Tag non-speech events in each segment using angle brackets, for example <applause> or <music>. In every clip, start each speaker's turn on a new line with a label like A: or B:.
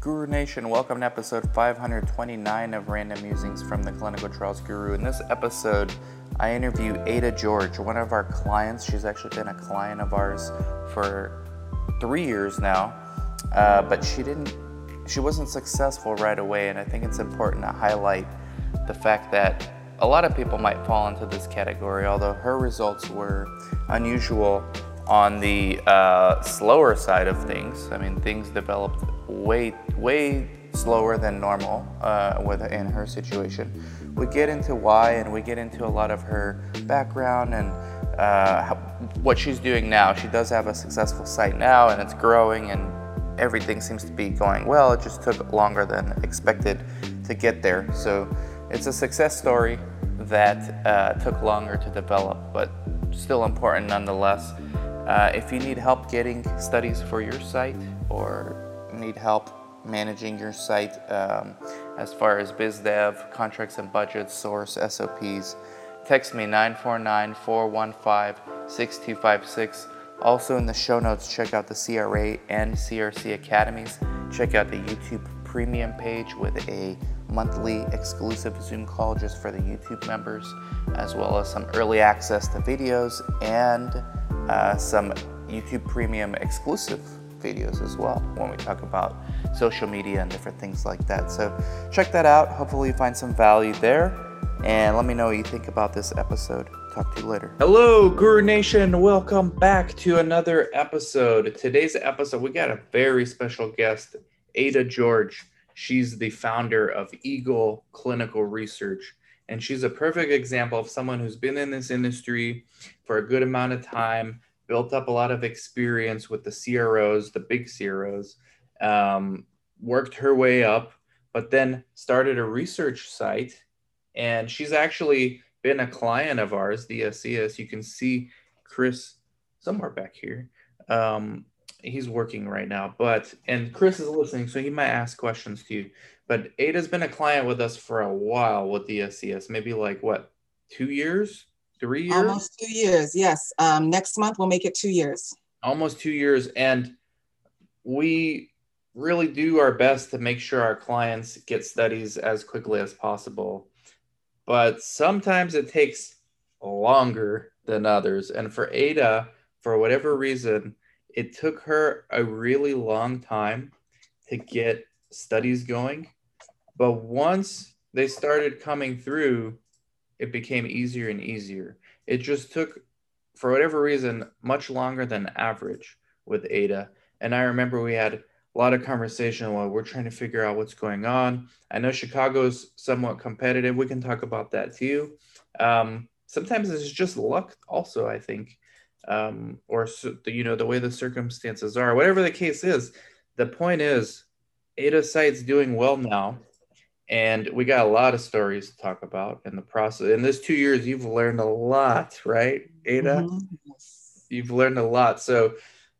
A: Guru Nation, welcome to episode 529 of Random Musings from the Clinical Trials Guru. In this episode, I interview Ada George, one of our clients. She's actually been a client of ours for three years now, uh, but she didn't, she wasn't successful right away. And I think it's important to highlight the fact that a lot of people might fall into this category, although her results were unusual on the uh, slower side of things. I mean, things developed way, way slower than normal uh, with in her situation. We get into why, and we get into a lot of her background and uh, how, what she's doing now. She does have a successful site now, and it's growing, and everything seems to be going well. It just took longer than expected to get there. So it's a success story that uh, took longer to develop, but still important nonetheless. Uh, if you need help getting studies for your site or need help managing your site um, as far as biz dev, contracts and budgets, source, SOPs, text me 949 415 6256. Also, in the show notes, check out the CRA and CRC Academies. Check out the YouTube premium page with a monthly exclusive Zoom call just for the YouTube members, as well as some early access to videos and uh, some YouTube Premium exclusive videos as well when we talk about social media and different things like that. So check that out. Hopefully, you find some value there. And let me know what you think about this episode. Talk to you later. Hello, Guru Nation. Welcome back to another episode. Today's episode, we got a very special guest, Ada George. She's the founder of Eagle Clinical Research and she's a perfect example of someone who's been in this industry for a good amount of time, built up a lot of experience with the CROs, the big CROs, um, worked her way up, but then started a research site. And she's actually been a client of ours, DSCS. You can see Chris somewhere back here. Um, he's working right now, but and Chris is listening, so he might ask questions to you. But Ada's been a client with us for a while with DSCS, maybe like what, two years, three years?
B: Almost two years, yes. Um, next month we'll make it two years.
A: Almost two years. And we really do our best to make sure our clients get studies as quickly as possible. But sometimes it takes longer than others. And for Ada, for whatever reason, it took her a really long time to get studies going but once they started coming through, it became easier and easier. It just took, for whatever reason, much longer than average with Ada. And I remember we had a lot of conversation while we're trying to figure out what's going on. I know Chicago's somewhat competitive. We can talk about that too. Um, sometimes it's just luck, also, I think, um, or you know the way the circumstances are. Whatever the case is, the point is, Ada site's doing well now and we got a lot of stories to talk about in the process. In this two years, you've learned a lot, right, Ada? Mm-hmm. You've learned a lot. So,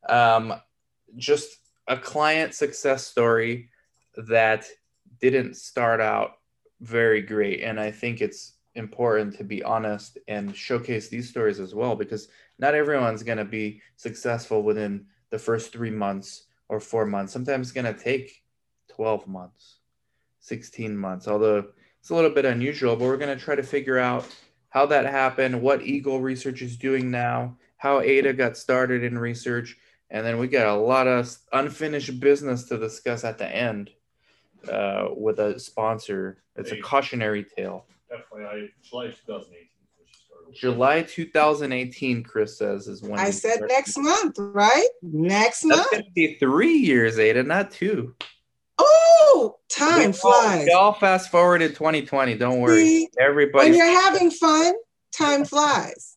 A: um, just a client success story that didn't start out very great, and I think it's important to be honest and showcase these stories as well because not everyone's going to be successful within the first three months or four months. Sometimes it's going to take 12 months 16 months, although it's a little bit unusual, but we're going to try to figure out how that happened, what Eagle Research is doing now, how Ada got started in research, and then we got a lot of unfinished business to discuss at the end uh, with a sponsor. It's a cautionary tale.
C: Definitely, July 2018.
A: July 2018, Chris says, is when
B: I said next month, right? Next That's month.
A: That's going to be three years, Ada, not two.
B: Oh, time we flies.
A: we all fast forwarded 2020. Don't worry. See, Everybody.
B: When you're having fun, time flies.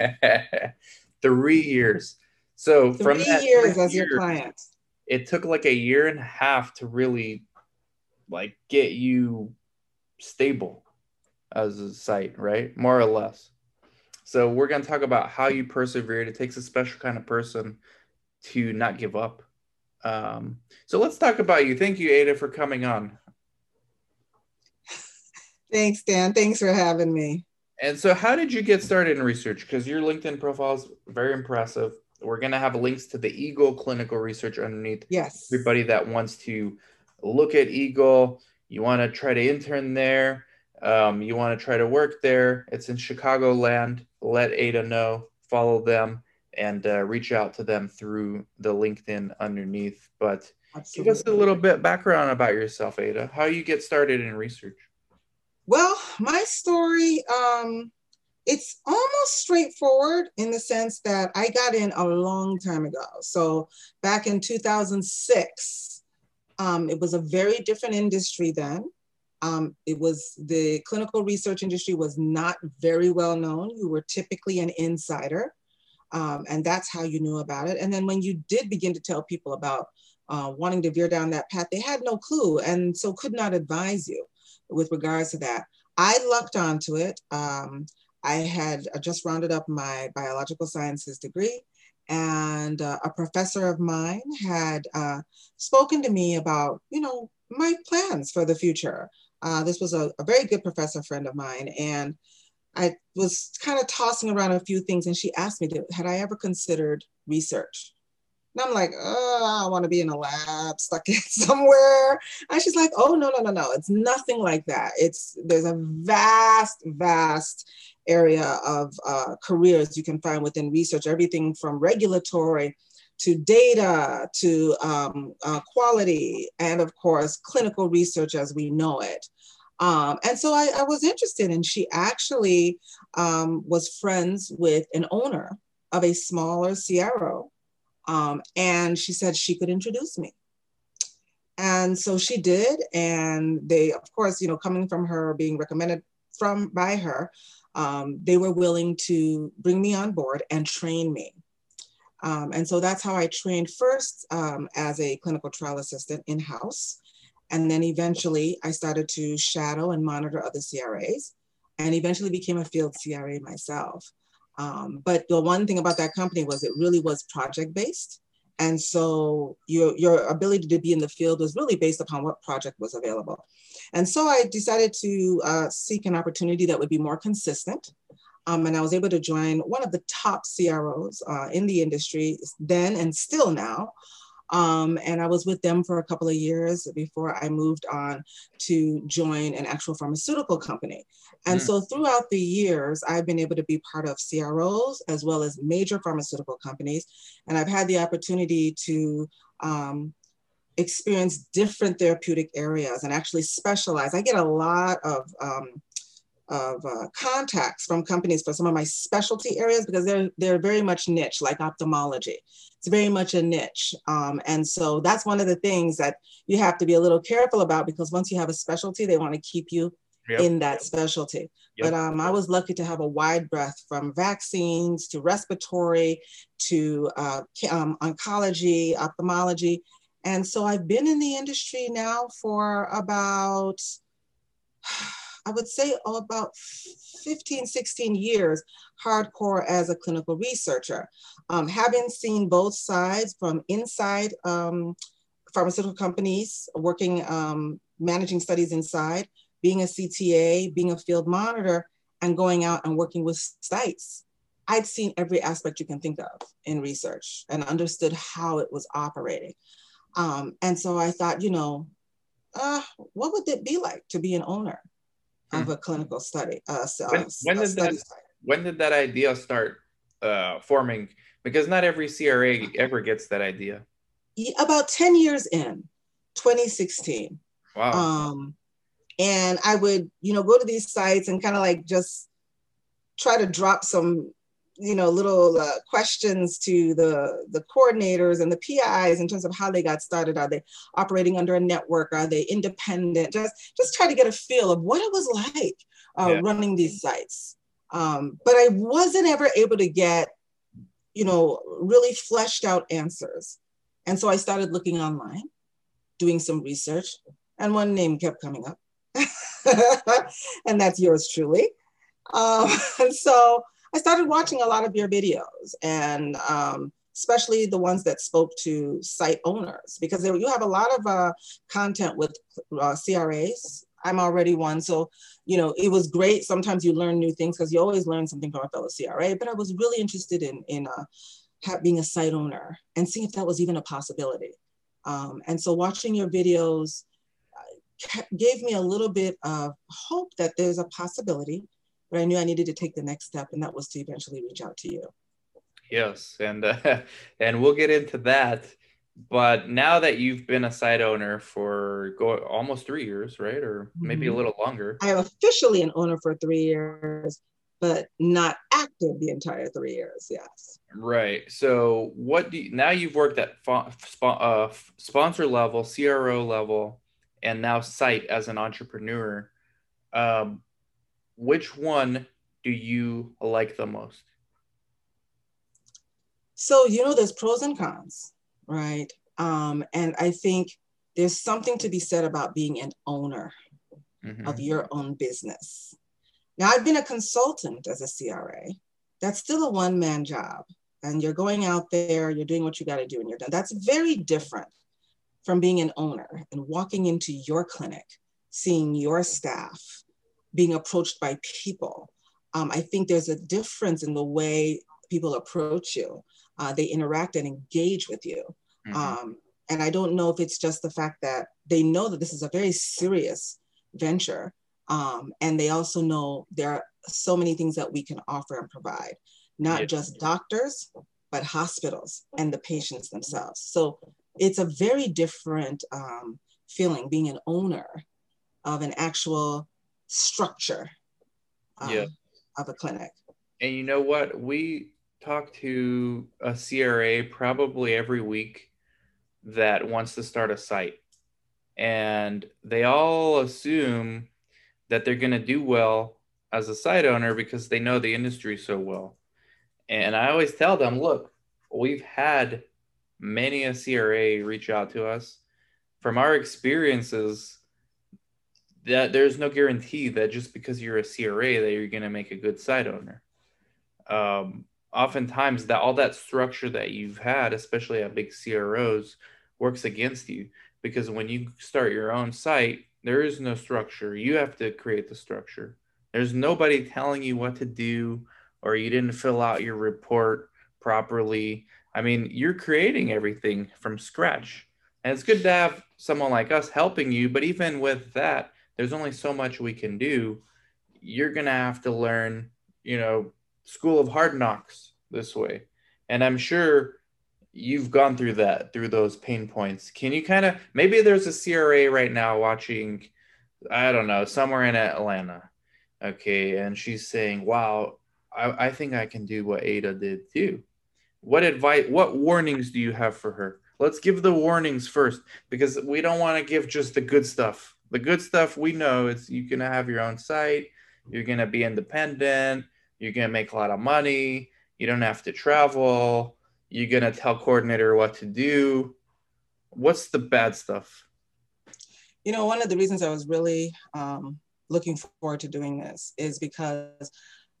B: <laughs>
A: three years. So
B: three
A: from
B: that years as years, your client.
A: It took like a year and a half to really like get you stable as a site, right? More or less. So we're going to talk about how you persevered. It takes a special kind of person to not give up um, so let's talk about you. Thank you, Ada, for coming on.
B: Thanks, Dan. Thanks for having me.
A: And so, how did you get started in research? Because your LinkedIn profile is very impressive. We're going to have links to the Eagle clinical research underneath.
B: Yes.
A: Everybody that wants to look at Eagle, you want to try to intern there, um, you want to try to work there, it's in Chicagoland, let Ada know, follow them, and uh, reach out to them through the LinkedIn underneath. But Absolutely. give us a little bit background about yourself, Ada. How you get started in research?
B: Well, my story, um, it's almost straightforward in the sense that I got in a long time ago. So back in 2006, um, it was a very different industry then. Um, it was the clinical research industry was not very well known. You were typically an insider, um, and that's how you knew about it. And then when you did begin to tell people about uh, wanting to veer down that path, they had no clue and so could not advise you with regards to that. I lucked onto it. Um, I had just rounded up my biological sciences degree, and uh, a professor of mine had uh, spoken to me about, you know, my plans for the future. Uh, this was a, a, very good professor friend of mine, and I was kind of tossing around a few things, and she asked me, had I ever considered research? And I'm like, oh, I want to be in a lab stuck in <laughs> somewhere. And she's like, oh, no, no, no, no. It's nothing like that. It's there's a vast, vast area of uh, careers you can find within research, everything from regulatory to data to um, uh, quality, and of course, clinical research as we know it. Um, and so I, I, was interested, and she actually um, was friends with an owner of a smaller CRO um, and she said she could introduce me. And so she did. And they, of course, you know, coming from her, being recommended from by her, um, they were willing to bring me on board and train me. Um, and so that's how I trained first um, as a clinical trial assistant in house. And then eventually I started to shadow and monitor other CRAs and eventually became a field CRA myself. Um, but the one thing about that company was it really was project based. And so your, your ability to be in the field was really based upon what project was available. And so I decided to uh, seek an opportunity that would be more consistent. Um, and I was able to join one of the top CROs uh, in the industry then and still now, um, and I was with them for a couple of years before I moved on to join an actual pharmaceutical company. And mm. so throughout the years, I've been able to be part of CROs as well as major pharmaceutical companies. And I've had the opportunity to um, experience different therapeutic areas and actually specialize. I get a lot of um, of uh, contacts from companies for some of my specialty areas because they're they're very much niche, like ophthalmology. It's very much a niche, um, and so that's one of the things that you have to be a little careful about because once you have a specialty, they want to keep you yep. in that specialty. Yep. But um, I was lucky to have a wide breadth from vaccines to respiratory to uh, um, oncology, ophthalmology, and so I've been in the industry now for about I would say about 15, 16 years hardcore as a clinical researcher. Um, having seen both sides from inside um, pharmaceutical companies, working, um, managing studies inside, being a CTA, being a field monitor, and going out and working with sites. I'd seen every aspect you can think of in research and understood how it was operating. Um, and so I thought, you know, uh, what would it be like to be an owner? Of a clinical study. Uh,
A: when, when did that, when did that idea start uh, forming? Because not every CRA ever gets that idea.
B: About 10 years in, 2016.
A: Wow.
B: Um, and I would, you know, go to these sites and kind of like just try to drop some you know little uh, questions to the the coordinators and the PIs in terms of how they got started. Are they operating under a network? Are they independent? Just just try to get a feel of what it was like uh, yeah. running these sites. Um, but I wasn't ever able to get you know really fleshed out answers, and so I started looking online, doing some research, and one name kept coming up, <laughs> and that's yours truly. Um, <laughs> and so I started watching a lot of your videos and um, especially the ones that spoke to site owners because you have a lot of uh, content with uh, CRAs. I'm already one, so you know it was great. Sometimes you learn new things because you always learn something from a fellow CRA. But I was really interested in in uh, being a site owner and seeing if that was even a possibility. Um, and so watching your videos gave me a little bit of hope that there's a possibility, but I knew I needed to take the next step, and that was to eventually reach out to you.
A: Yes, and uh, <laughs> and we'll get into that. But now that you've been a site owner for go almost three years, right, or maybe mm-hmm. a little longer,
B: I am officially an owner for three years, but not active the entire three years. Yes.
A: Right. So, what do you, now you've worked at uh, sponsor level, CRO level, and now site as an entrepreneur. Um, which one do you like the most?
B: So, you know, there's pros and cons, right? Um, and I think there's something to be said about being an owner mm-hmm. of your own business. Now, I've been a consultant as a CRA. That's still a one man job. And you're going out there, you're doing what you got to do, and you're done. That's very different from being an owner and walking into your clinic, seeing your staff, being approached by people. Um, I think there's a difference in the way people approach you. Uh, they interact and engage with you. Mm-hmm. Um, and I don't know if it's just the fact that they know that this is a very serious venture. Um, and they also know there are so many things that we can offer and provide, not yeah. just doctors, but hospitals and the patients themselves. So it's a very different um, feeling being an owner of an actual structure um, yeah. of a clinic.
A: And you know what? We talk to a CRA probably every week that wants to start a site. And they all assume that they're going to do well as a site owner because they know the industry so well. And I always tell them, look, we've had many a CRA reach out to us. From our experiences, that there's no guarantee that just because you're a CRA that you're going to make a good site owner. Um, oftentimes, that all that structure that you've had, especially at big CROs, works against you because when you start your own site, there is no structure. You have to create the structure. There's nobody telling you what to do, or you didn't fill out your report properly. I mean, you're creating everything from scratch. And it's good to have someone like us helping you, but even with that, there's only so much we can do. You're going to have to learn, you know, school of hard knocks this way. And I'm sure you've gone through that, through those pain points. Can you kind of, maybe there's a CRA right now watching, I don't know, somewhere in Atlanta. Okay. And she's saying, wow, I, I think I can do what Ada did too what advice what warnings do you have for her let's give the warnings first because we don't want to give just the good stuff the good stuff we know is you can have your own site you're going to be independent you're going to make a lot of money you don't have to travel you're going to tell coordinator what to do what's the bad stuff
B: you know one of the reasons i was really um, looking forward to doing this is because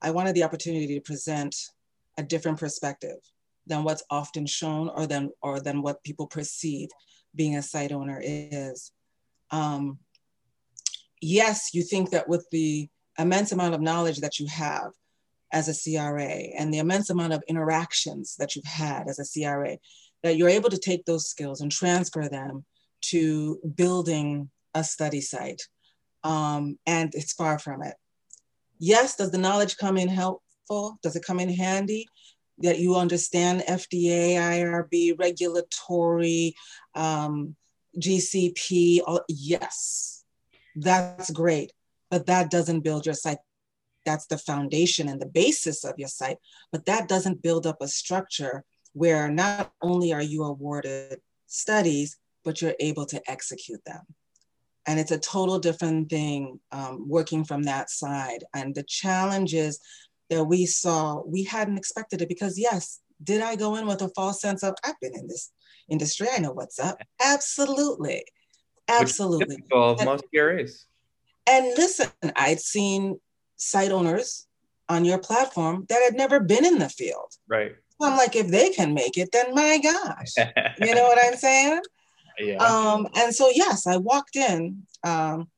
B: i wanted the opportunity to present a different perspective than what's often shown or than or than what people perceive being a site owner is. Um, yes, you think that with the immense amount of knowledge that you have as a CRA and the immense amount of interactions that you've had as a CRA, that you're able to take those skills and transfer them to building a study site. Um, and it's far from it. Yes, does the knowledge come in helpful? Does it come in handy? that you understand FDA, IRB, regulatory, um, GCP. All, yes, that's great, but that doesn't build your site. That's the foundation and the basis of your site, but that doesn't build up a structure where not only are you awarded studies, but you're able to execute them. And it's a total different thing um, working from that side. And the challenges that we saw, we hadn't expected it because yes, did I go in with a false sense of I've been in this industry, I know what's up. Absolutely. Absolutely.
A: Of and, most CRAs.
B: And listen, I'd seen site owners on your platform that had never been in the field.
A: Right.
B: So I'm like, if they can make it, then my gosh. <laughs> you know what I'm saying?
A: Yeah.
B: Um, and so yes, I walked in um,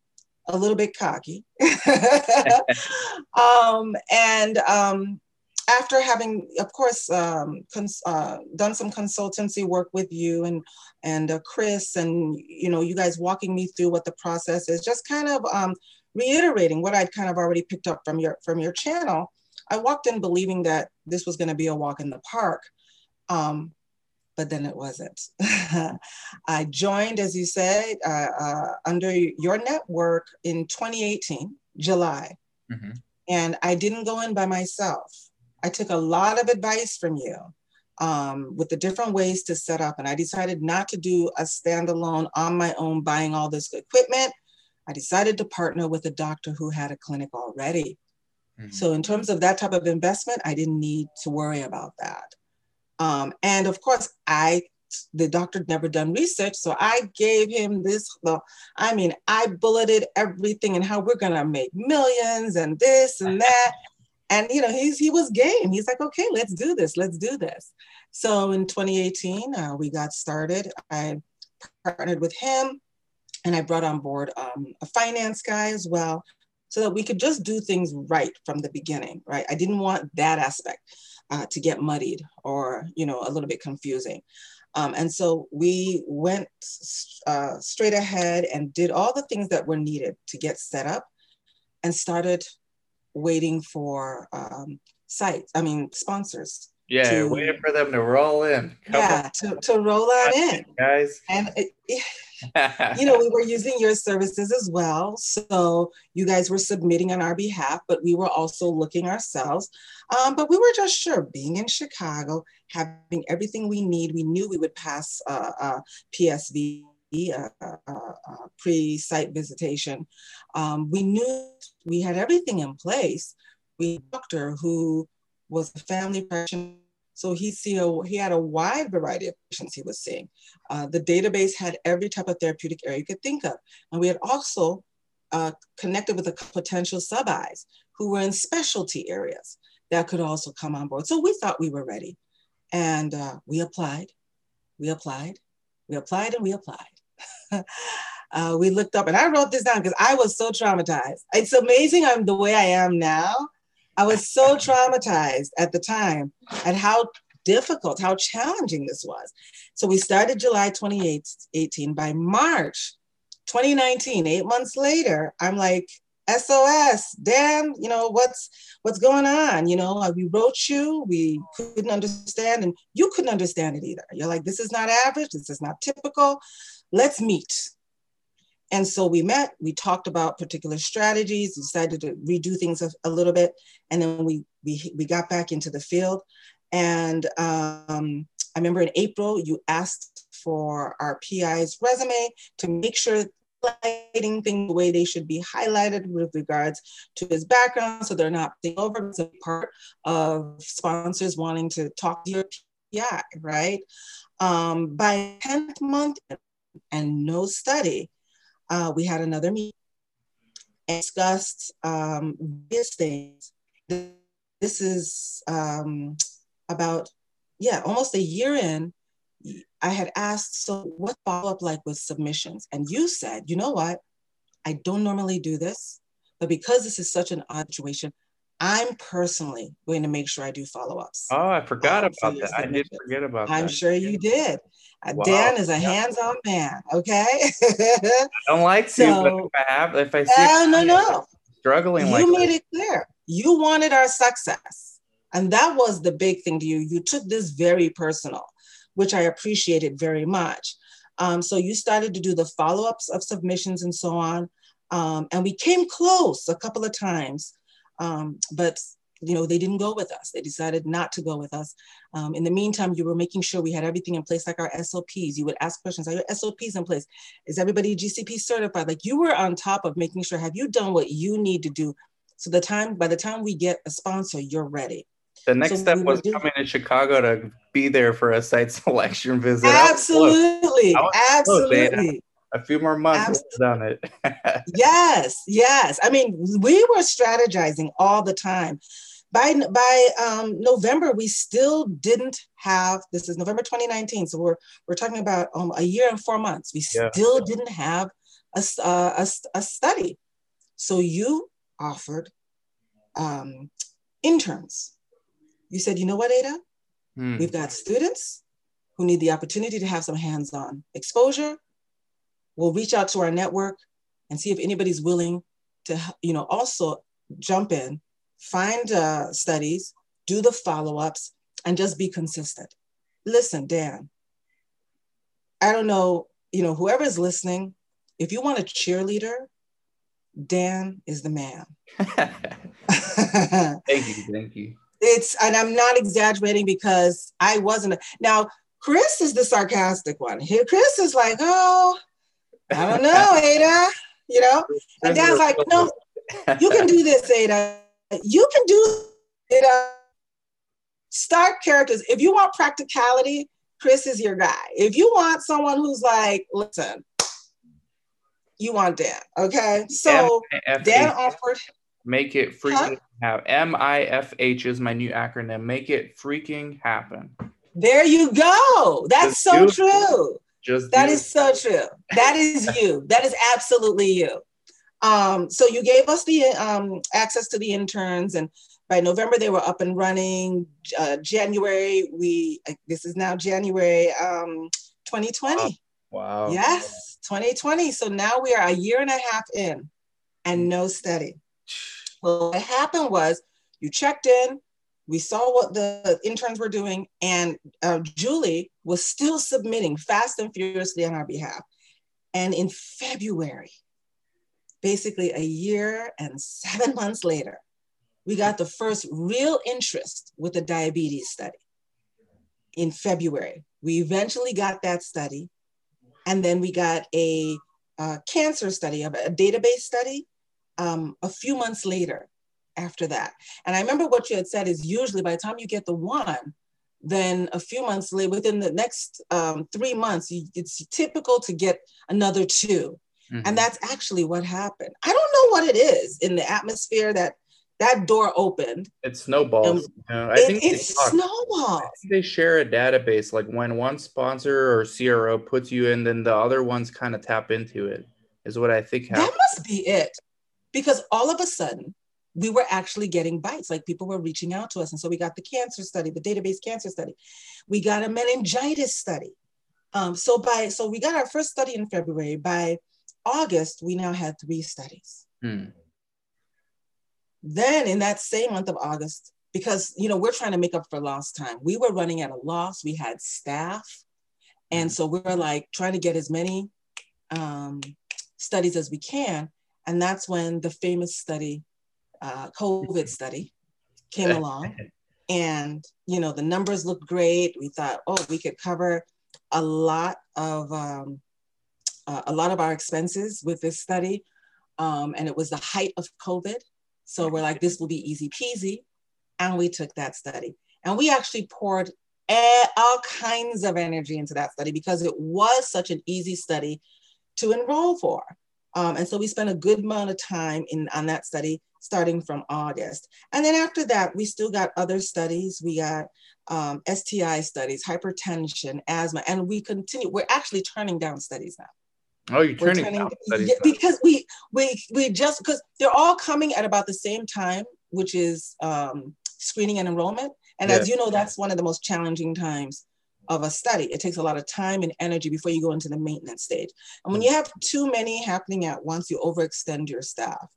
B: a little bit cocky. <laughs> <laughs> um, and um, after having, of course, um, cons- uh, done some consultancy work with you and and uh, Chris, and you know, you guys walking me through what the process is, just kind of um, reiterating what I'd kind of already picked up from your from your channel. I walked in believing that this was going to be a walk in the park, um, but then it wasn't. <laughs> I joined, as you said, uh, uh, under your network in 2018, July, mm-hmm. and I didn't go in by myself. I took a lot of advice from you um, with the different ways to set up. And I decided not to do a standalone on my own, buying all this equipment. I decided to partner with a doctor who had a clinic already. Mm-hmm. So, in terms of that type of investment, I didn't need to worry about that. Um, and of course, I the doctor never done research, so I gave him this. Well, I mean, I bulleted everything and how we're gonna make millions and this and <laughs> that and you know he's he was game. He's like okay let's do this. Let's do this. So in 2018 uh, we got started. I partnered with him and i brought on board um, a finance guy as well so that we could just do things right from the beginning right? I didn't want that aspect uh, to get muddied or you know a little bit confusing. Um, and so we went uh, straight ahead and did all the things that were needed to get set up and started waiting for um, sites, I mean, sponsors.
A: Yeah, to, waiting for them to roll in.
B: Come yeah, to, to roll on in.
A: Guys.
B: And, it, <laughs> you know, we were using your services as well. So you guys were submitting on our behalf, but we were also looking ourselves. Um, but we were just sure being in Chicago, having everything we need, we knew we would pass uh, uh, PSV uh, pre-site visitation. Um, we knew we had everything in place. We had a doctor who was a family practitioner, so he see a, he had a wide variety of patients he was seeing. Uh, the database had every type of therapeutic area you could think of, and we had also uh, connected with a potential sub-Is who were in specialty areas that could also come on board. So we thought we were ready, and uh, we applied, we applied, we applied, and we applied. <laughs> uh, we looked up, and I wrote this down because I was so traumatized. It's amazing I'm the way I am now. I was so <laughs> traumatized at the time at how difficult, how challenging this was. So we started July 2018. By March 2019, eight months later, I'm like, SOS, damn, you know, what's what's going on? You know, we wrote you, we couldn't understand, and you couldn't understand it either. You're like, this is not average, this is not typical let's meet. And so we met, we talked about particular strategies, decided to redo things a, a little bit, and then we, we, we got back into the field. And um, I remember in April, you asked for our PI's resume to make sure highlighting things the way they should be highlighted with regards to his background so they're not over it's a part of sponsors wanting to talk to your PI, right? Um, by 10th month, and no study, uh, we had another meeting and discussed um, these things. This is um, about, yeah, almost a year in. I had asked, so what follow up like with submissions? And you said, you know what? I don't normally do this, but because this is such an odd situation, I'm personally going to make sure I do follow ups.
A: Oh, I forgot um, about that. I did forget about
B: I'm
A: that.
B: I'm sure you did. Uh, wow. Dan is a hands on man. Okay.
A: I don't like to, so, but if I have, if I see,
B: uh, no, no,
A: struggling,
B: you
A: like
B: made it clear. You wanted our success, and that was the big thing to you. You took this very personal, which I appreciated very much. Um, so you started to do the follow ups of submissions and so on, um, and we came close a couple of times. Um, but you know, they didn't go with us. They decided not to go with us. Um, in the meantime, you were making sure we had everything in place, like our SOPs. You would ask questions, are your SOPs in place? Is everybody GCP certified? Like you were on top of making sure, have you done what you need to do? So the time, by the time we get a sponsor, you're ready.
A: The next so step was coming to Chicago to be there for a site <laughs> selection visit.
B: Absolutely, absolutely
A: a few more months done it <laughs>
B: yes yes i mean we were strategizing all the time by by um, november we still didn't have this is november 2019 so we're we're talking about um, a year and four months we yeah. still didn't have a, a, a, study so you offered um, interns you said, you know what, Ada?
A: Hmm.
B: We've got students who need the opportunity to have some hands-on exposure. We'll reach out to our network and see if anybody's willing to, you know, also jump in, find uh, studies, do the follow-ups, and just be consistent. Listen, Dan, I don't know, you know, whoever is listening, if you want a cheerleader, Dan is the man. <laughs> <laughs>
A: thank you, thank you.
B: It's and I'm not exaggerating because I wasn't. Now, Chris is the sarcastic one. Here, Chris is like, oh, I don't know, Ada. You know, and Dan's like, no, you can do this, Ada. You can do it. Start characters. If you want practicality, Chris is your guy. If you want someone who's like, listen, you want Dan, okay? So
A: M-I-F-H.
B: Dan offered.
A: Make it freaking
B: Huh?
A: happen. M I F H is my new acronym. Make it freaking happen.
B: There you go. That's so true.
A: Just
B: That
A: do
B: is so true. That is <laughs> you. That is absolutely you. Um, so you gave us the um, access to the interns, and by November they were up and running. Uh, January, we this is now January um, 2020.
A: wow.
B: Yes, 2020. So now we are a year and a half in, and no study. Well, what happened was you checked in, we saw what the interns were doing, and uh, Julie was still submitting fast and furiously on our behalf. And in February, basically a year and seven <laughs> months later, we got the first real interest with the diabetes study in February. We eventually got that study, and then we got a, uh cancer study, a, a database study, um, a few months later after that. And I remember what you had said is usually by the time you get the one, then a few months later, within the next um, three months, you, it's typical to get another two.
A: Mhm.
B: And that's actually what happened. I don't know what it is in the atmosphere that that door opened.
A: it snowballs.
B: Um,
A: you know, I
B: It,
A: think they
B: it snowballs.
A: I think they share a database. Like when one sponsor or CRO puts you in, then the other ones kind of tap into it. Is what I think
B: That must be it. Because all of a sudden, we were actually getting bites, like people were reaching out to us. And so we got the cancer study, the database cancer study. We got a meningitis study. Um, so by so we got our first study in February. By August, we now had three studies.
A: Hmm.
B: Then in that same month of August, because you know we're trying to make up for lost time, we were running at a loss. We had staff, and so we were like trying to get as many um, studies as we can. And that's when the famous study, uh, COVID study, came along. And you know the numbers looked great. We thought, oh, we could cover a lot of um, uh, a lot of our expenses with this study. Um, and it was the height of COVID. So we're like, this will be easy peasy. And we took that study. And we actually poured all kinds of energy into that study because it was such an easy study to enroll for. Um, and so we spent a good amount of time in on that study starting from August. And then after that, we still got other studies. We got um, STI studies, hypertension, asthma, and we continue. We're actually turning down studies now.
A: Oh, you're turning
B: turning
A: down studies.
B: yeah, because we we we just because they're all coming at about the same time, which is um, screening and enrollment. And as you know, that's one of the most challenging times of a study. It takes a lot of time and energy before you go into the maintenance stage. And when you have too many happening at once, you overextend your staff.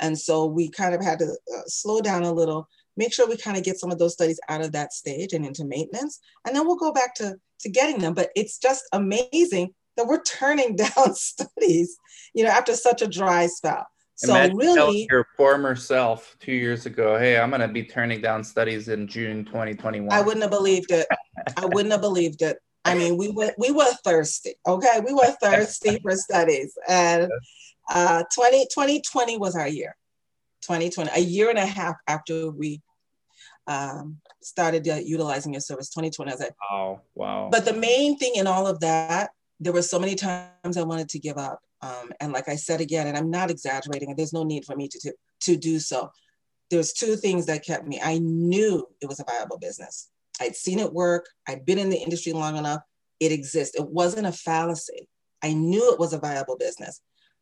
B: And so we kind of had to uh, slow down a little, make sure we kind of get some of those studies out of that stage and into maintenance, and then we'll go back to to getting them. But it's just amazing that we're turning <laughs> down <laughs> studies, you know, after such a dry spell. So
A: Imagine
B: really,
A: your former self two years ago, "Hey, I'm gonna be turning down studies in June 2021."
B: I wouldn't have believed it. I wouldn't have believed it. I mean, we were we were thirsty. Okay, we were thirsty <laughs> for studies, and uh, 20, 2020 was our year. 2020, a year and a half after we um, started uh, utilizing your service. 2020, I was like,
A: Wow, wow.
B: but the main thing in all of that, there were so many times I wanted to give up. Um, and like I said again, and I'm not exaggerating, and there's no need for me to, to, to do so. There's two things that kept me. I knew it was a viable business. I'd seen it work. I'd been in the industry long enough. It exists. It wasn't a fallacy. I knew it was a viable business.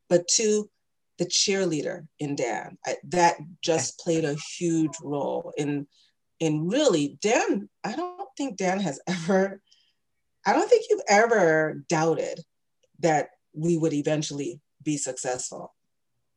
B: But two, the cheerleader in Dan, I, that just played a huge role in in really Dan, I don't think Dan has ever, I don't think you've ever doubted that we would eventually be successful.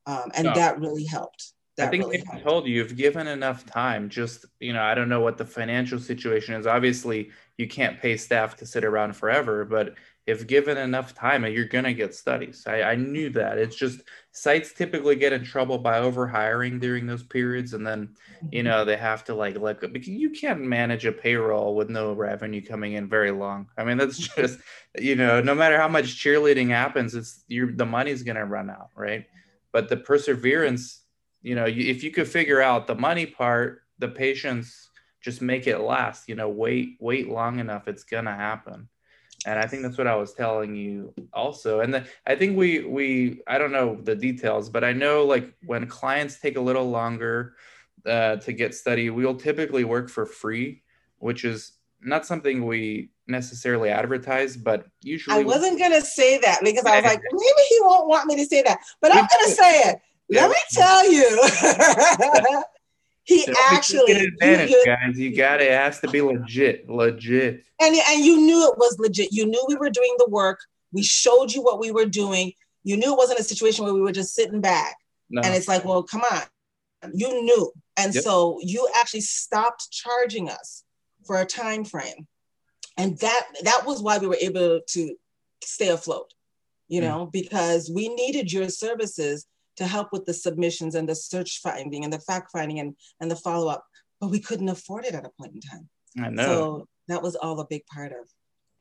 B: Um, and no. that really helped. That
A: I think really I told you, you've given enough time. Just, you know, I don't know what the financial situation is. Obviously, you can't pay staff to sit around forever, but if given enough time, you're going to get studies. I, I knew that. It's just sites typically get in trouble by overhiring during those periods. And then, you mm-hmm. know, they have to like let go because you can't manage a payroll with no revenue coming in very long. I mean, that's <laughs> just, you know, no matter how much cheerleading happens, it's your, the money's going to run out. Right. But the perseverance, you know, if you could figure out the money part, the patience, just make it last, you know, wait, wait long enough. It's going to happen and I think that's what I was telling you also. And then I think we we I don't know the details, but I know like when clients take a little longer uh, to get study, we'll typically work for free, which is not something we necessarily advertise, but usually
B: I wasn't gonna say that because I was like, <laughs> maybe he won't want me to say that, but I'm gonna say it. Let me tell you. <laughs> He so actually
A: advantage, you, guys. You got it. It has to be legit, legit.
B: And and you knew it was legit. You knew we were doing the work. We showed you what we were doing. You knew it wasn't a situation where we were just sitting back. No. And it's like, well, come on. You knew. And yep. so you actually stopped charging us for a time frame. And that that was why we were able to stay afloat, you mm. know, because we needed your services to help with the submissions and the search finding and the fact finding and, and the follow up, but we couldn't afford it at a point in time.
A: I know.
B: So that was all a big part of.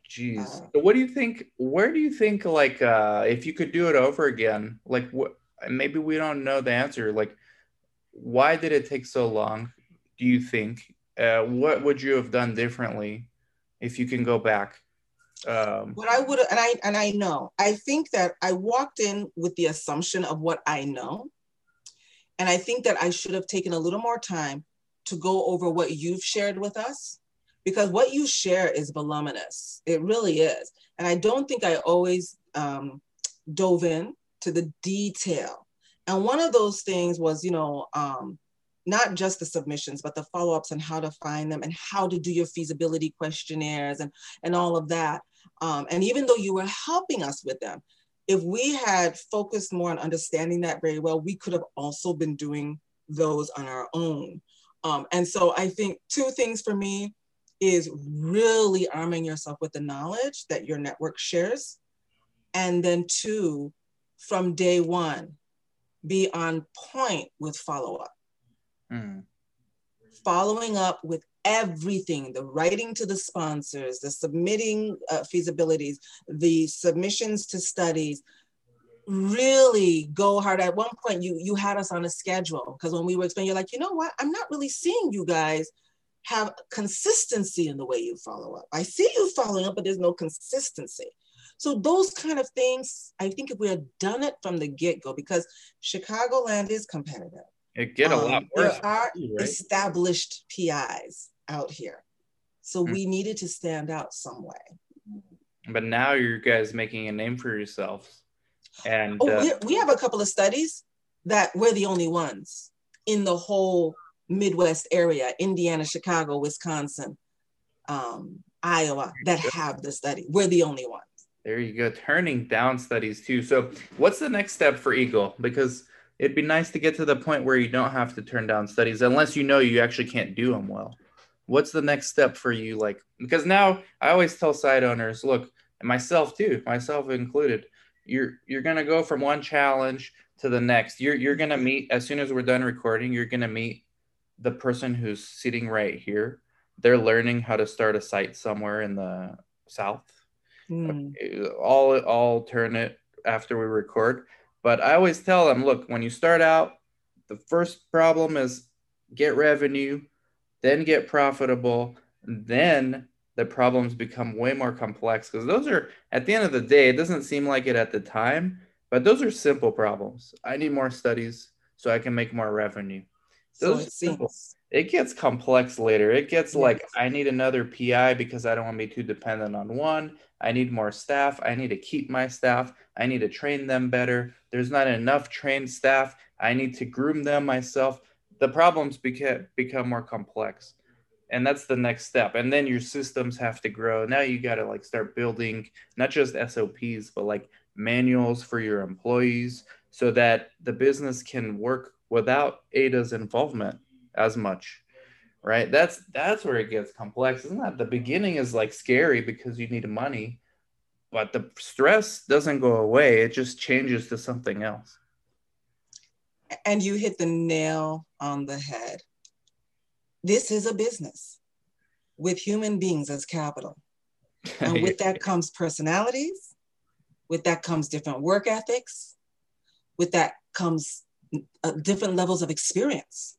A: Jeez. Uh, so what do you think? Where do you think, like, uh, if you could do it over again, like, what? Maybe we don't know the answer. Like, why did it take so long? Do you think? Uh, what would you have done differently if you can go back?
B: Um, what I would, and I and I know, I think that I walked in with the assumption of what I know, and I think that I should have taken a little more time to go over what you've shared with us, because what you share is voluminous. It really is, and I don't think I always um, dove in to the detail. And one of those things was, you know, um, not just the submissions, but the follow-ups and how to find them and how to do your feasibility questionnaires and, and all of that. Um, and even though you were helping us with them, if we had focused more on understanding that very well, we could have also been doing those on our own. Um, and so I think two things for me is really arming yourself with the knowledge that your network shares. And then two, from day one, be on point with follow up. Mm. Following up with everything the writing to the sponsors, the submitting uh, feasibilities, the submissions to studies really go hard. At one point you you had us on a schedule because when we were explaining you're like you know what? I'm not really seeing you guys have consistency in the way you follow up. I see you following up but there's no consistency. So those kind of things i think if we had done it from the get-go because chicagoland is competitive.
A: It get a um, lot worse.
B: there are right? established pis out here. So mm we needed to stand out some way.
A: But now you guys making a name for yourselves. And
B: oh, uh, we, we have a couple of studies that we're the only ones in the whole Midwest area, Indiana, Chicago, Wisconsin, um, Iowa, that have the study. We're the only ones.
A: There you go. Turning down studies too. So, what's the next step for Eagle? Because it'd be nice to get to the point where you don't have to turn down studies unless you know you actually can't do them well what's the next step for you? Like because now i always tell site owners look and myself too myself included you're you're going to go from one challenge to the next. You're you're going to meet as soon as we're done recording you're going to meet the person who's sitting right here. They're learning how to start a site somewhere in the south. Mm. all all turn it after we record. But i always tell them look when you start out the first problem is get revenue then get profitable, then the problems become way more complex because those are at the end of the day it doesn't seem like it at the time but those are simple problems. I need more studies so i can make more revenue. Those so it, simple. it gets complex later. It gets yes. like i need another pi because i don't want to be too dependent on one. I need more staff. I need to keep my staff. I need to train them better. There's not enough trained staff. I need to groom them myself the problems become become more complex. and that's the next step. And then your systems have to grow. Now you got to like start building not just sops but like manuals for your employees so that the business can work without ada's involvement as much right? That's that's where it gets complex. Isn't that the beginning is like scary because you need money but the stress doesn't go away. It just changes to something else
B: and you hit the nail on the head this is a business with human beings as capital. And with that <laughs> comes personalities, with that comes different work ethics, with that comes uh, different levels of experience.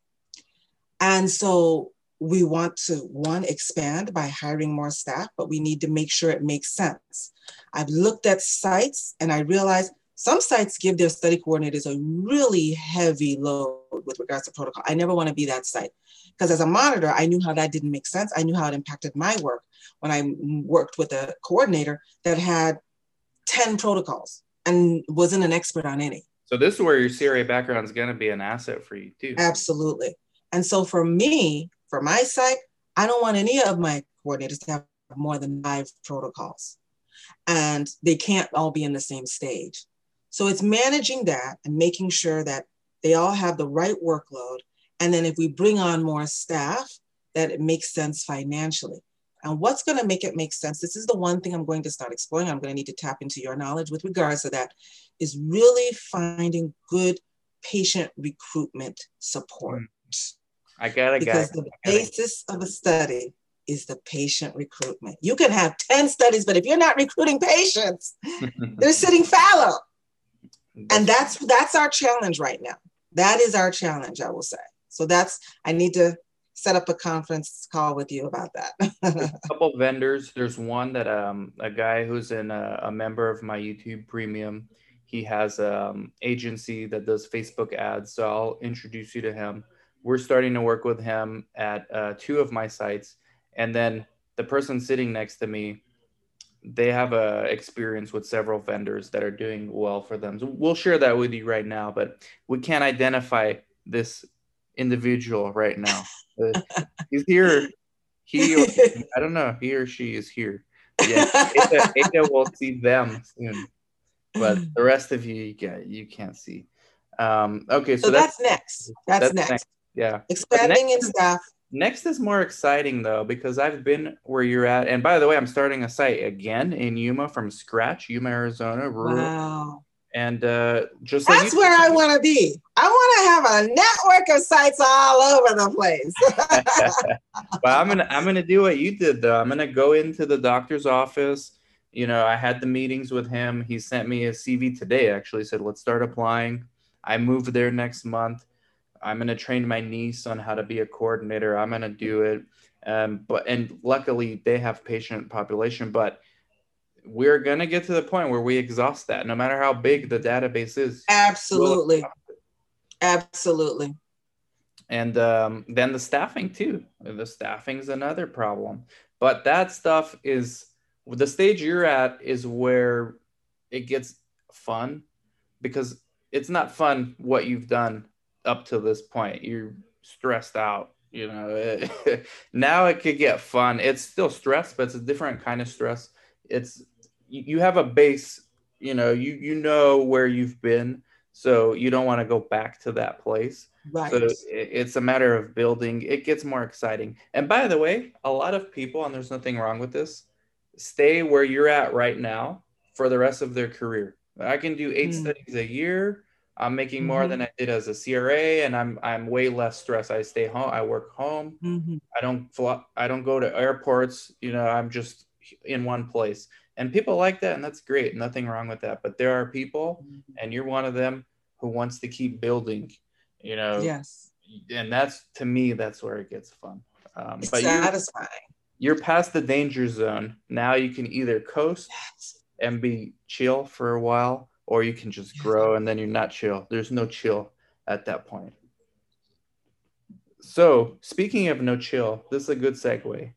B: And so we want to one expand by hiring more staff, but we need to make sure it makes sense. I've looked at sites and I realized some sites give their study coordinators a really heavy load with regards to protocol. I never want to be that site because as a monitor, I knew how that didn't make sense. I knew how it impacted my work when I worked with a coordinator that had 10 protocols and wasn't an expert on any.
A: So this is where your CRA background is going to be an asset for you too.
B: Absolutely. And so for me, for my site, I don't want any of my coordinators to have more than five protocols. And they can't all be in the same stage. So it's managing that and making sure that they all have the right workload. And then if we bring on more staff, that it makes sense financially. And what's going to make it make sense? This is the one thing I'm going to start exploring. I'm going to need to tap into your knowledge with regards to that is really finding good patient recruitment support.
A: Mm. I got it.
B: Because the basis of a study is the patient recruitment. You can have 10 studies, but if you're not recruiting patients, <laughs> they're sitting fallow and that's that's our challenge right now. That is our challenge i will say. So that's i need to set up a conference call with you about that.
A: A <laughs> couple vendors. There's one that um a guy who's in a, a member of my youtube premium. He has um agency that does facebook ads so i'll introduce you to him. We're starting to work with him at uh, two of my sites. And then the person sitting next to me they have a experience with several vendors that are doing well for them. So we'll share that with you right now, but we can't identify this individual right now. <laughs> He's here. He, or, I don't know, he or she is here. Yeah, Ada, Ada will see them soon, but the rest of you, you, you can't see. Um, okay, so,
B: so that's, that's, next. That's, that's next. next.
A: Yeah,
B: expanding in staff
A: Next is more exciting though because I've been where you're at, and by the way, I'm starting a site again in Yuma from scratch, Yuma, Arizona.
B: Rural. Wow.
A: And uh, just
B: that's like where I want to be. I want to have a network of sites all over the place. <laughs>
A: well, I'm gonna I'm gonna do what you did though. I'm gonna go into the doctor's office. You know, I had the meetings with him. He sent me a CV today. Actually, said let's start applying. I moved there next month I'm going to train my niece on how to be a coordinator. I'm going to do it. Um, but and luckily they have patient population, but we're going to get to the point where we exhaust that, no matter how big the database is.
B: Absolutely, we'll absolutely.
A: And um, then the staffing too. The staffing is another problem, but that stuff is the stage you're at is where it gets fun because it's not fun what you've done up to this point. You're stressed out. You know, <laughs> now it could get fun. It's still stress, but it's a different kind of stress. It's you have a base. You know, you you know where you've been, so you don't want to go back to that place.
B: Right.
A: So it's a matter of building. It gets more exciting. And by the way, a lot of people, and there's nothing wrong with this, stay where you're at right now for the rest of their career. I can do eight mm. studies a year I'm making more mm-hmm. than I did as a CRA, and I'm I'm way less stressed. I stay home. I work home.
B: Mm-hmm.
A: I don't fly. I don't go to airports. You know, I'm just in one place, and people like that, and that's great. Nothing wrong with that. But there are people, mm-hmm. and you're one of them who wants to keep building. You know.
B: Yes.
A: And that's to me, that's where it gets fun. Um,
B: it's but satisfying.
A: You're, you're past the danger zone. Now you can either coast yes. and be chill for a while or you can just grow and then you're not chill. There's no chill at that point. So, speaking of no chill, this is a good segue.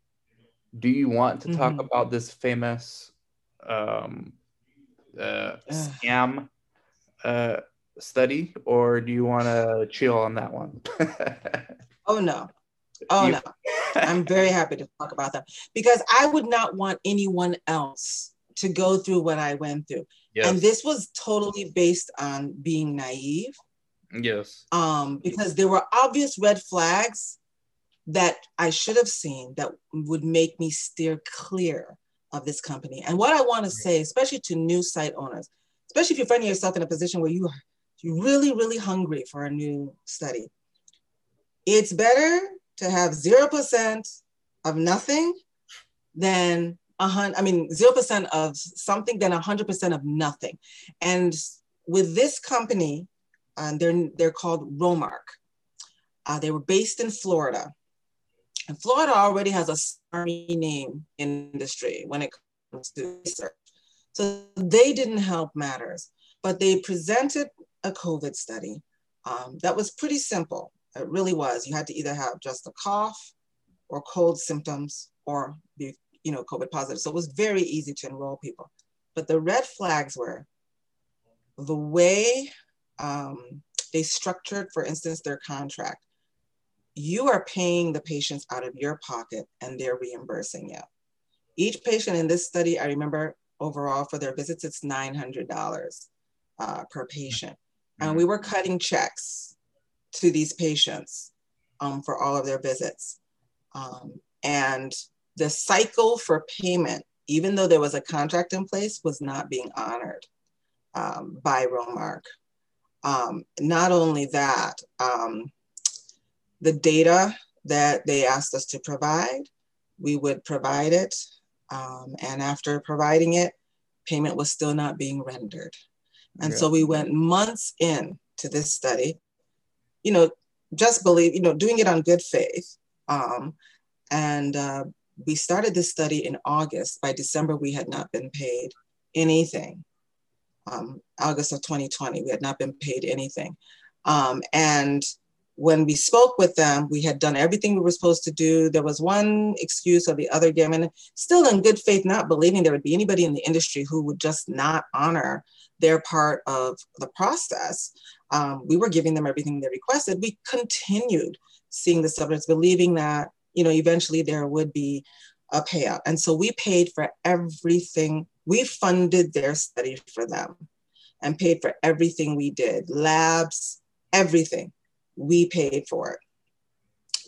A: Do you want to talk mm-hmm. about this famous um, uh, scam uh, study, or do you want to chill on that one? <laughs>
B: oh no! Oh
A: you,
B: no! <laughs> I'm very happy to talk about that because I would not want anyone else to go through what I went through. Yes. And this was totally based on being naive.
A: Yes.
B: Um, because there were obvious red flags that I should have seen that would make me steer clear of this company. And what I want to say, especially to new site owners, especially if you're finding yourself in a position where you are you're really, really hungry for a new study, it's better to have 0% of nothing than a hundred, I mean, 0% of something than 100% of nothing. And with this company, uh, they're, they're called Romark. Uh, they were based in Florida. And Florida already has a sorry name in industry when it comes to research. So they didn't help matters, but they presented a COVID study um, that was pretty simple. It really was. You had to either have just a cough or cold symptoms or be, you know, COVID positive. So it was very easy to enroll people. But the red flags were the way um, they structured, for instance, their contract. You are paying the patients out of your pocket and they're reimbursing you. Each patient in this study, I remember overall for their visits, it's $900 uh, per patient. And we were cutting checks to these patients um, for all of their visits. Um, and the cycle for payment, even though there was a contract in place, was not being honored um, by Romark. Um, not only that, um, the data that they asked us to provide, we would provide it. Um, and after providing it, payment was still not being rendered. And yeah. so we went months in to this study you know, just believe, you know, doing it on good faith. Um, and uh, we started this study in August. By December, we had not been paid anything. Um, August of 2020, we had not been paid anything. Um, and when we spoke with them, we had done everything we were supposed to do. There was one excuse or the other given, still in good faith, not believing there would be anybody in the industry who would just not honor their part of the process. Um, we were giving them everything they requested. We continued seeing the subjects, believing that, you know, eventually there would be a payout. And so we paid for everything. We funded their study for them and paid for everything we did, labs, everything. We paid for it.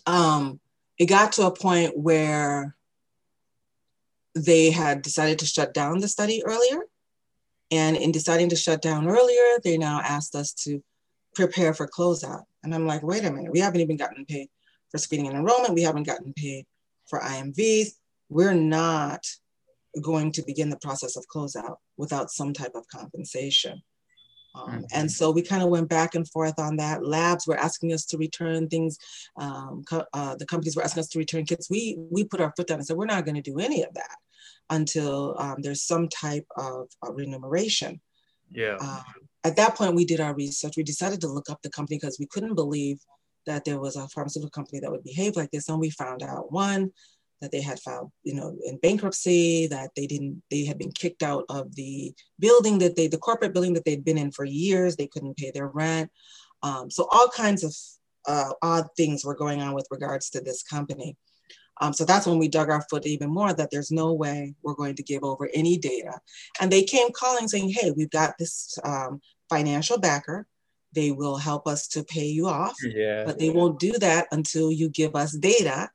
B: Um, it got to a point where they had decided to shut down the study earlier. And in deciding to shut down earlier, they now asked us to prepare for closeout. And I'm like, wait a minute, we haven't even gotten paid for screening and enrollment. We haven't gotten paid for IMVs. We're not going to begin the process of closeout without some type of compensation. Um, mm-hmm. And so we kind of went back and forth on that. Labs were asking us to return things. Um, co- uh, the companies were asking us to return kits. We we put our foot down and said we're not going to do any of that until um, there's some type of uh, remuneration.
A: Yeah.
B: Um, at that point, we did our research. We decided to look up the company because we couldn't believe that there was a pharmaceutical company that would behave like this. And we found out one, that they had filed, you know, in bankruptcy, that they didn't, they had been kicked out of the building that they, the corporate building that they'd been in for years. They couldn't pay their rent. Um, so all kinds of uh, odd things were going on with regards to this company. Um, so that's when we dug our foot even more that there's no way we're going to give over any data. And they came calling saying, hey, we've got this um, financial backer. They will help us to pay you off,
A: yeah.
B: but they won't do that until you give us data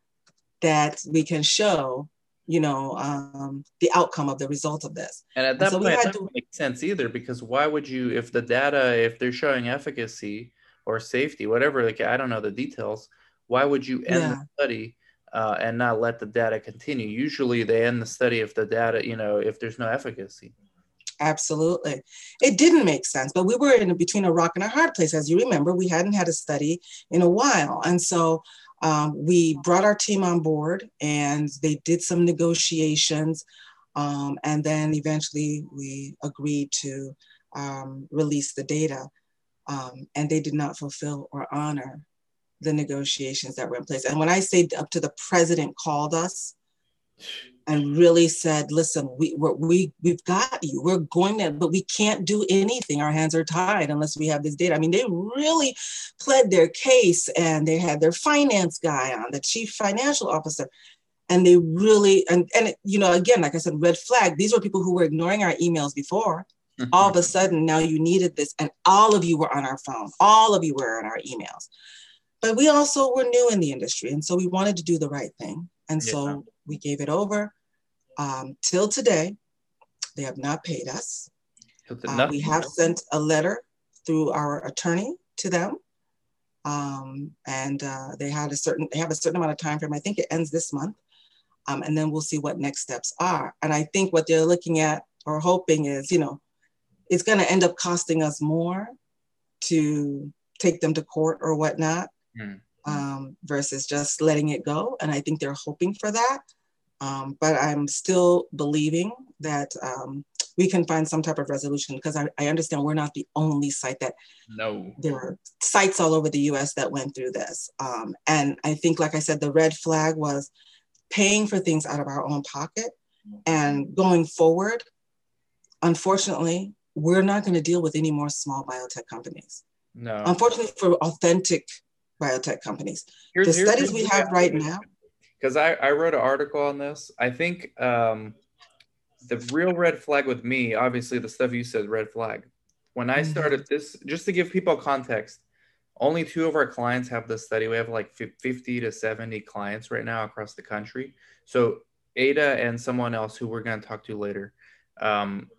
B: that we can show, you know, um, the outcome of the result of this.
A: And at that and so point, it doesn't make sense either because why would you, if the data, if they're showing efficacy or safety, whatever, like I don't know the details, why would you end yeah. the study? uh, and not let the data continue. Usually they end the study if the data, you know, if there's no efficacy.
B: Absolutely. It didn't make sense, but we were in between a rock and a hard place. As you remember, we hadn't had a study in a while. And so um, we brought our team on board and they did some negotiations. Um, and then eventually we agreed to um, release the data. Um, and they did not fulfill or honor the negotiations that were in place. And when I say up to the president called us, and really said, listen, we, we're, we, we've got you. We're going to, but we can't do anything. Our hands are tied unless we have this data. I mean, they really pled their case and they had their finance guy on, the chief financial officer. And they really, and, and you know, again, like I said, red flag, these were people who were ignoring our emails before. <laughs> All of a sudden, now you needed this, and all of you were on our phone. All of you were on our emails. But we also were new in the industry. And so we wanted to do the right thing. And yeah. so we gave it over. Um, till today, they have not paid us. Uh, we have sent a letter through our attorney to them. Um, and uh, they had a certain, they have a certain amount of time frame. I think it ends this month. Um, and then we'll see what next steps are. And I think what they're looking at or hoping is, you know, it's going to end up costing us more to take them to court or whatnot mm. um, versus just letting it go. And I think they're hoping for that. Um, but I'm still believing that um, we can find some type of resolution because I, I, understand we're not the only site that
A: no
B: there are sites all over the US that went through this. Um, and I think, like I said, the red flag was paying for things out of our own pocket and going forward. Unfortunately, we're not going to deal with any more small biotech companies.
A: No.
B: Unfortunately, for authentic biotech companies, here's, the studies we have right now
A: because I, I wrote an article on this. I think um, the real red flag with me, obviously, the stuff you said, red flag. When I mm-hmm. started this, just to give people context, only two of our clients have this study. We have like 50 to 70 clients right now across the country. So, Ada and someone else who we're going to talk to later, um,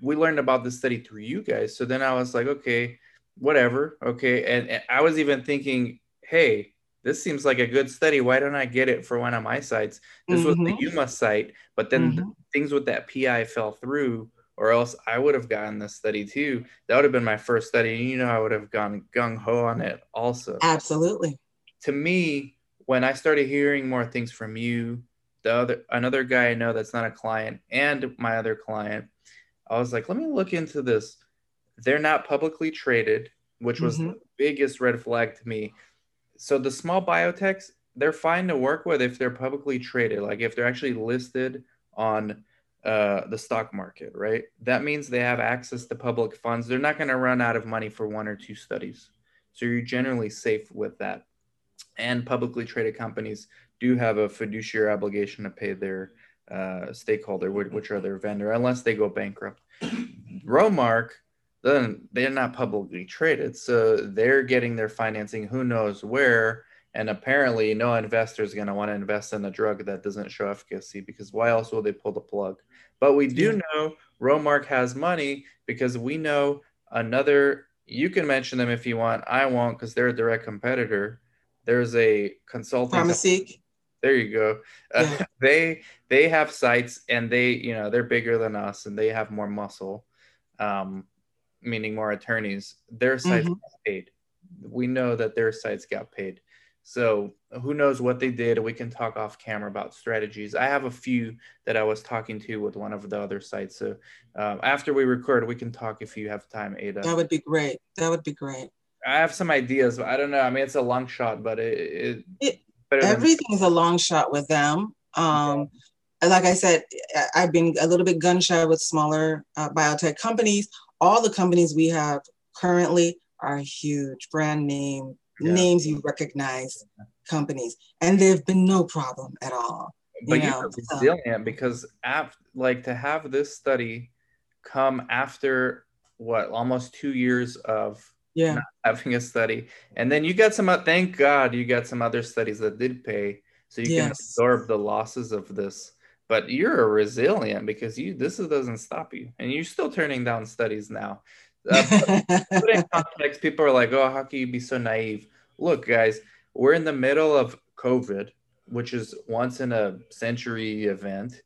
A: we learned about this study through you guys. So then I was like, okay, whatever. Okay. And, and I was even thinking, hey, this seems like a good study. Why don't I get it for one of my sites? This mm-hmm. was the mm-hmm. Site, but then mm-hmm. the things with that PI fell through, or else I would have gotten this study too. That would have been my first study. And you know, I would have gone gung ho on it also.
B: Absolutely.
A: To me, when I started hearing more things from you, the other another guy I know that's not a client, and my other client, I was like, let me look into this. They're not publicly traded, which was mm-hmm. the biggest red flag to me so the small biotechs they're fine to work with if they're publicly traded like if they're actually listed on uh, the stock market right? That means they have access to public funds. They're not going to run out of money for one or two studies. So you're generally safe with that. And publicly traded companies do have a fiduciary obligation to pay their uh, stakeholder which are their vendor unless they go bankrupt. <clears throat> Romark then they're not publicly traded. So they're getting their financing who knows where. And apparently, no investor is going to want to invest in a drug that doesn't show efficacy because why else will they pull the plug? But we do know Romark has money because we know another. You can mention them if you want. I won't because they're a direct competitor. There's a consulting.
B: Pharmaceutical.
A: There you go. Yeah. Uh, <laughs> they they have sites and they you know they're bigger than us and they have more muscle. Um, meaning more attorneys, their sites mm-hmm. got paid. We know that their sites got paid. So who knows what they did? We can talk off camera about strategies. I have a few that I was talking to with one of the other sites. So um, after we record, we can talk if you have time, Ada.
B: That would be great. That would be great.
A: I have some ideas, but I don't know. I mean, it's a long shot, but it, it,
B: it everything's than- a long shot with them. Um, okay like I said, I've been a little bit gun shy with smaller uh, biotech companies all the companies we have currently are huge brand name yeah. names you recognize companies and there've been no problem at all
A: but you are resilient so. because after, like to have this study come after what almost two years of
B: yeah
A: having a study and then you got some thank god you got some other studies that did pay so you yes. can absorb the losses of this but you're a resilient because you this doesn't stop you and you're still turning down studies now. Uh, in <laughs> context people are like oh how can you be so naive? Look guys we're in the middle of covid which is once in a century event.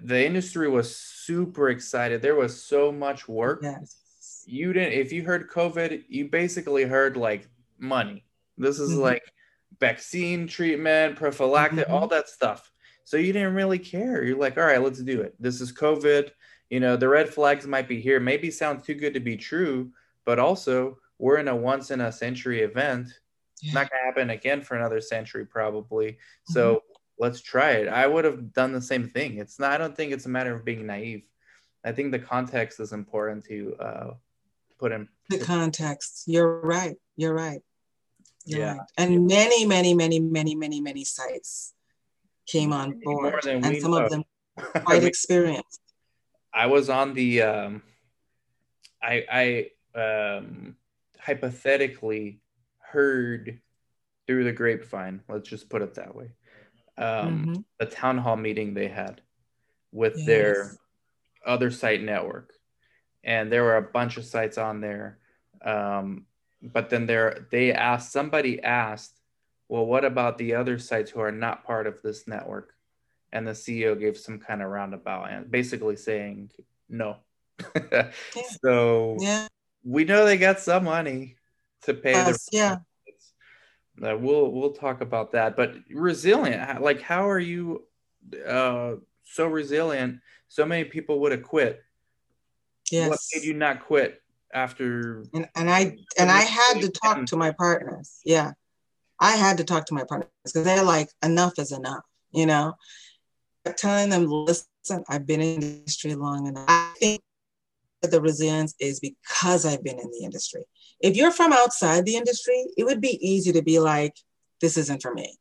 A: The industry was super excited. There was so much work.
B: Yes.
A: you didn't if you heard covid you basically heard like money. This is mm-hmm. like vaccine treatment prophylactic mm-hmm. all that stuff so you didn't really care. You're like, all right, let's do it. This is COVID. You know, the red flags might be here. Maybe sounds too good to be true, but also we're in a once in a century event. Yeah. It's not gonna happen again for another century, probably. Mm-hmm. So let's try it. I would have done the same thing. It's not. I don't think it's a matter of being naive. I think the context is important to uh, put in.
B: The context. You're right. You're right. You're
A: Yeah.
B: right. And many, many, many, many, many, many sites came on board, and some
A: know.
B: of them <laughs> quite experienced.
A: I was on the um I I um hypothetically heard through the grapevine, let's just put it that way. Um
B: Mhm.
A: the town hall meeting they had with their other site network. And there were a bunch of sites on there. Um but then there they asked somebody asked, well what about the other sites who are not part of this network? and the CEO gave some kind of roundabout and basically saying no. <laughs> So
B: Yeah.
A: we know they got some money to pay the
B: yeah.
A: uh, we'll we'll talk about that. But resilient, like how are you uh, so resilient? So many people would have quit.
B: Yes.
A: What made you not quit after?
B: and, and I and I had to talk to my partners. Yeah, I had to talk to my partners because they're like, enough is enough. You know, telling them, listen, I've been in the industry long enough. I think that the resilience is because I've been in the industry. If you're from outside the industry, it would be easy to be like, this isn't for me.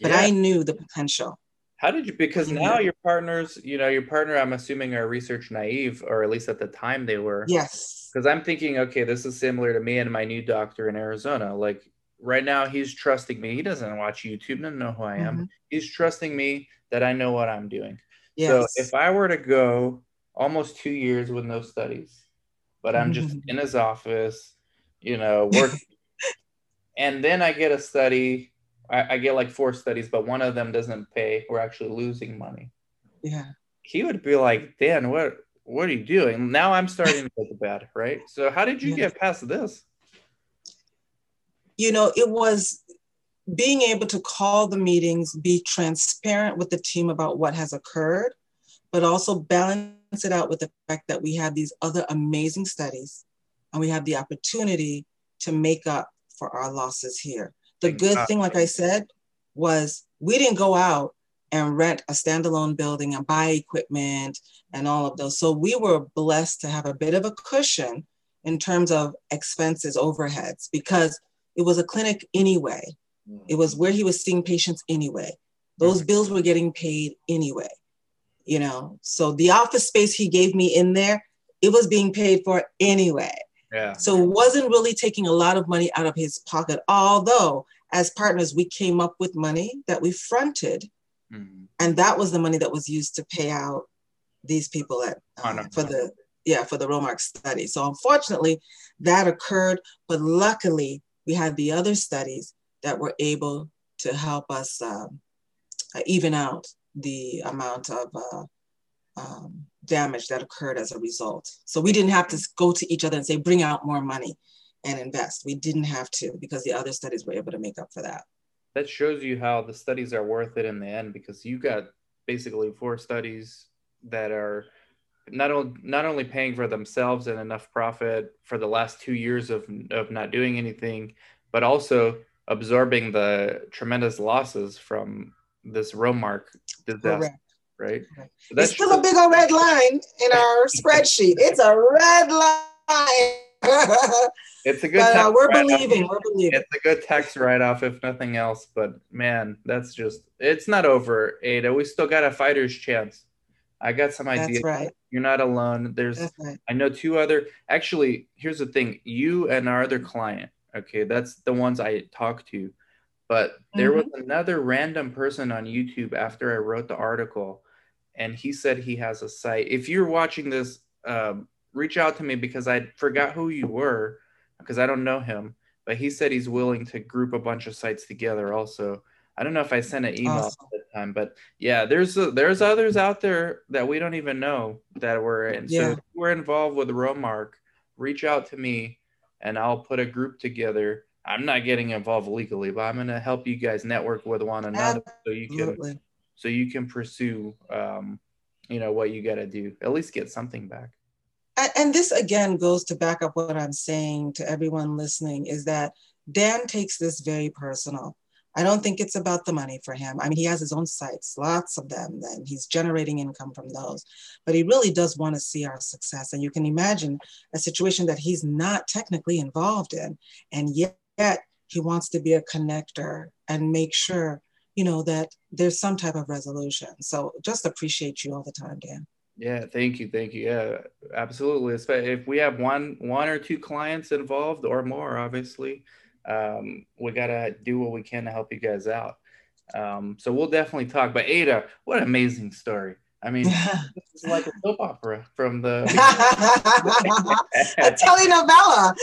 B: But
A: Yeah.
B: I knew the potential.
A: How did you? Because now your partners, you know, your partner, I'm assuming, are research naive, or at least at the time they were.
B: Yes.
A: because I'm thinking, okay, this is similar to me and my new doctor in Arizona. Like right now, he's trusting me. He doesn't watch YouTube, doesn't know who I am.
B: Mhm.
A: He's trusting me that I know what I'm doing.
B: Yes.
A: So if I were to go almost two years with no studies, but I'm just in his office, you know, working, <laughs> and then I get a study, I, I get like four studies, but one of them doesn't pay. We're actually losing money.
B: yeah.
A: He would be like, Dan, what what are you doing? Now I'm starting to get bad, right? So how did you get past this?
B: You know, it was being able to call the meetings, be transparent with the team about what has occurred, but also balance it out with the fact that we have these other amazing studies and we have the opportunity to make up for our losses here. The good thing, like I said, was we didn't go out and rent a standalone building and buy equipment and all of those. So we were blessed to have a bit of a cushion in terms of expenses, overheads, because it was a clinic anyway. It was where he was seeing patients anyway. Those bills were getting paid anyway. You know, so the office space he gave me in there, it was being paid for anyway.
A: Yeah.
B: So it wasn't really taking a lot of money out of his pocket. Although, as partners, we came up with money that we fronted,
A: Mhm.
B: and that was the money that was used to pay out these people at uh, for the yeah for the Romark study. So unfortunately, that occurred, but luckily we had the other studies that were able to help us um, uh, even out the amount of uh, um, damage that occurred as a result. So we didn't have to go to each other and say, bring out more money and invest. We didn't have to because the other studies were able to make up for that.
A: That shows you how the studies are worth it in the end because you got basically four studies that are not only not only paying for themselves and enough profit for the last two years of of not doing anything, but also absorbing the tremendous losses from this Romark disaster,
B: Correct.
A: right? So that
B: It's still a big old red line in our <laughs> spreadsheet. It's a red line.
A: it's a good
B: uh,
A: tax
B: we're believing. We're believing.
A: It's a good tax write-off if nothing else. But man, that's just it's not over, Ada. We still got a fighter's chance. I got some ideas.
B: That's right.
A: You're not alone. There's
B: right.
A: I know two other actually, here's the thing. You and our other client, okay, that's the ones I talked to. But there was another random person on YouTube after I wrote the article, and he said he has a site. If you're watching this, um, reach out to me because I forgot who you were because I don't know him. But he said he's willing to group a bunch of sites together. Also, I don't know if I sent an email
B: Awesome.
A: the time, but yeah, there's a, there's others out there that we don't even know that we're in. So if we're involved with Romark, reach out to me, and I'll put a group together. I'm not getting involved legally, but I'm gonna help you guys network with one another so you can so you can pursue um, you know what you got to do. At least get something back.
B: And this again goes to back up what I'm saying to everyone listening is that Dan takes this very personal. I don't think it's about the money for him. I mean, he has his own sites, lots of them, and he's generating income from those. But he really does want to see our success. And you can imagine a situation that he's not technically involved in, and yet he wants to be a connector and make sure, you know, that there's some type of resolution. So just appreciate you all the time, Dan.
A: Yeah, thank you, thank you. Yeah, absolutely. If we have one, one or two clients involved or more, obviously, um, we gotta do what we can to help you guys out. Um, so we'll definitely talk. But Ada, what an amazing story! I mean, <laughs> it's like a soap opera from the <laughs> <laughs>
B: a telenovela.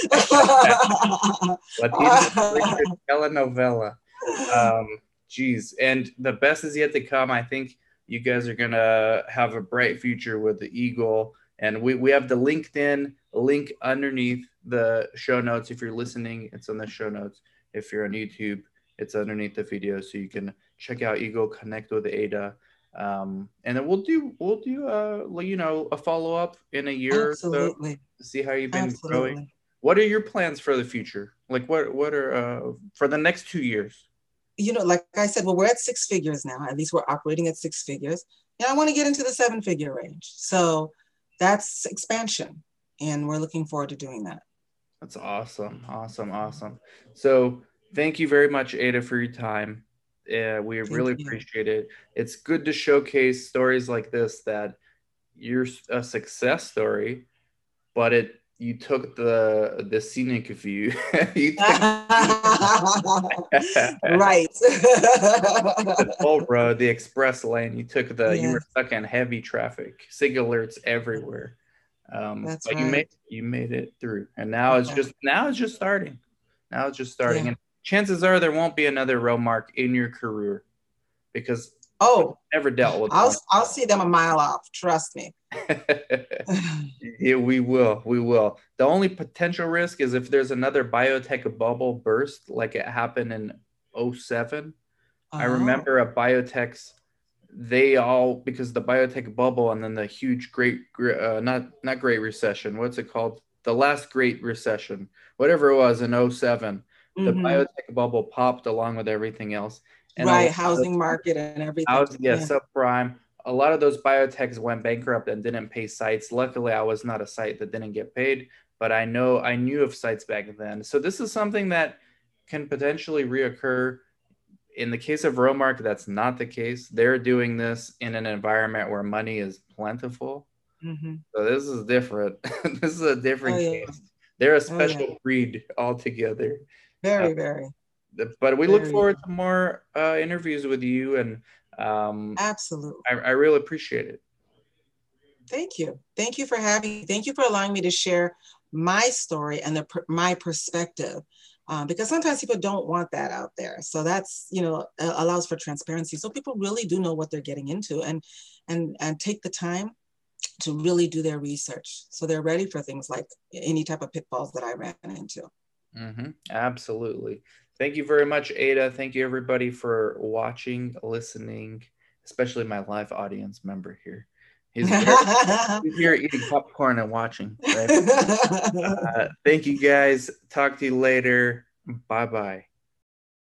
A: telenovela. Um, geez, and the best is yet to come. I think you guys are gonna have a bright future with the Eagle, and we we have the LinkedIn link underneath the show notes. If you're listening, it's on the show notes. If you're on YouTube, it's underneath the video, so you can check out Eagle, connect with Ada, um, and then we'll do we'll do a uh, you know a follow up in a year
B: Absolutely.
A: or so to see how you've been
B: Absolutely.
A: growing. What are your plans for the future? Like what what are uh, for the next two years?
B: You know, like I said, well, we're at six figures now. At least we're operating at six figures, and I want to get into the seven figure range. So that's expansion, and we're looking forward to doing that.
A: That's awesome. Awesome. Awesome. So thank you very much, Ada, for your time. Yeah, we thank really you. appreciate it. It's good to showcase stories like this that you're a success story, but it you took the the scenic view. <laughs>
B: took, <laughs> right. <laughs>
A: the toll road, the express lane. You took the. You were stuck in heavy traffic. Sig alerts everywhere. Um, That's but right. you made you made it through, and now it's just now it's just starting. Now it's just starting, yeah. and chances are there won't be another Romark in your career because
B: oh,
A: never dealt with.
B: I'll I'll see them a mile off. Trust me. <laughs> <laughs>
A: yeah, we will. We will. The only potential risk is if there's another biotech bubble burst, like it happened in 07. Oh. I remember a biotech's they all because the biotech bubble and then the huge great uh, not not great recession what's it called? The last great recession whatever it was in 7 mm-hmm. the biotech bubble popped along with everything else.
B: And right housing market and everything
A: house, yeah, yeah. subprime. A lot of those biotechs went bankrupt and didn't pay sites. Luckily i was not a site that didn't get paid but i know i knew of sites back then. So this is something that can potentially reoccur in the case of Romark, that's not the case. They're doing this in an environment where money is plentiful. Mm-hmm. So this is different. <laughs> this is a different oh, yeah. case. They're a special oh, yeah. breed altogether.
B: Very, uh, very.
A: But we very look forward to more uh, interviews with you, and um,
B: absolutely,
A: I, I really appreciate it.
B: Thank you. Thank you for having. Me. Thank you for allowing me to share my story and the, my perspective um, because sometimes people don't want that out there. So that's you know allows for transparency. So people really do know what they're getting into and and and take the time to really do their research. So they're ready for things like any type of pitfalls that I ran into.
A: Mm-hmm. Absolutely. Thank you very much, Ada. Thank you everybody for watching, listening, especially my live audience member here. He's <laughs> here, he's here eating popcorn and watching. Right? <laughs> Uh, thank you guys. Talk to you later. Bye bye.